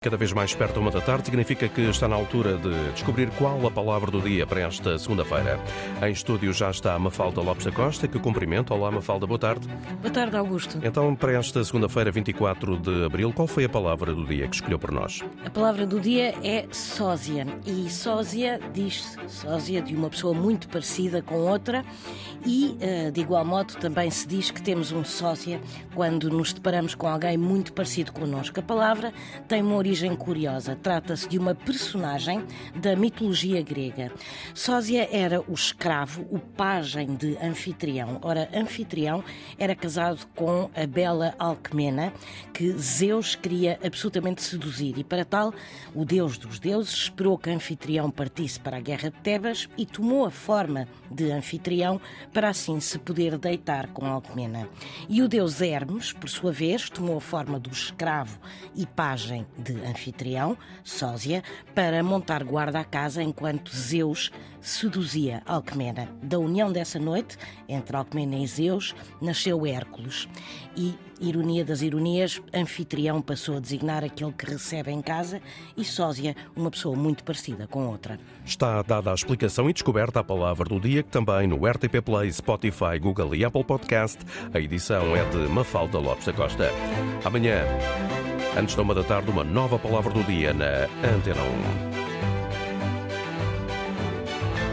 Cada vez mais perto uma da tarde significa que está na altura de descobrir qual a palavra do dia para esta segunda-feira. Em estúdio já está a Mafalda Lopes da Costa, que cumprimento. Olá, Mafalda, boa tarde. Boa tarde, Augusto. Então, para esta segunda-feira, 24 de abril, qual foi a palavra do dia que escolheu por nós? A palavra do dia é sósia. E sósia diz-se sósia de uma pessoa muito parecida com outra. E, eh, de igual modo, também se diz que temos um sósia quando nos deparamos com alguém muito parecido connosco. A palavra tem uma origem curiosa. Trata-se de uma personagem da mitologia grega. Sósia era o escravo, o pajem de Anfitrião. Ora, Anfitrião era casado com a bela Alcmena, que Zeus queria absolutamente seduzir. E para tal, o deus dos deuses esperou que Anfitrião partisse para a guerra de Tebas e tomou a forma de Anfitrião para assim se poder deitar com Alcmena. E o deus Hermes, por sua vez, tomou a forma do escravo e pajem de anfitrião, sósia, para montar guarda à casa enquanto Zeus seduzia Alcmena. Da união dessa noite, entre Alcmena e Zeus, nasceu Hércules. E, ironia das ironias, anfitrião passou a designar aquele que recebe em casa e sósia, uma pessoa muito parecida com outra. Está dada a explicação e descoberta a palavra do dia, que também no RTP Play, Spotify, Google e Apple Podcast. A edição é de Mafalda Lopes da Costa. Amanhã. Antes da uma da tarde, uma nova palavra do dia na Antena 1.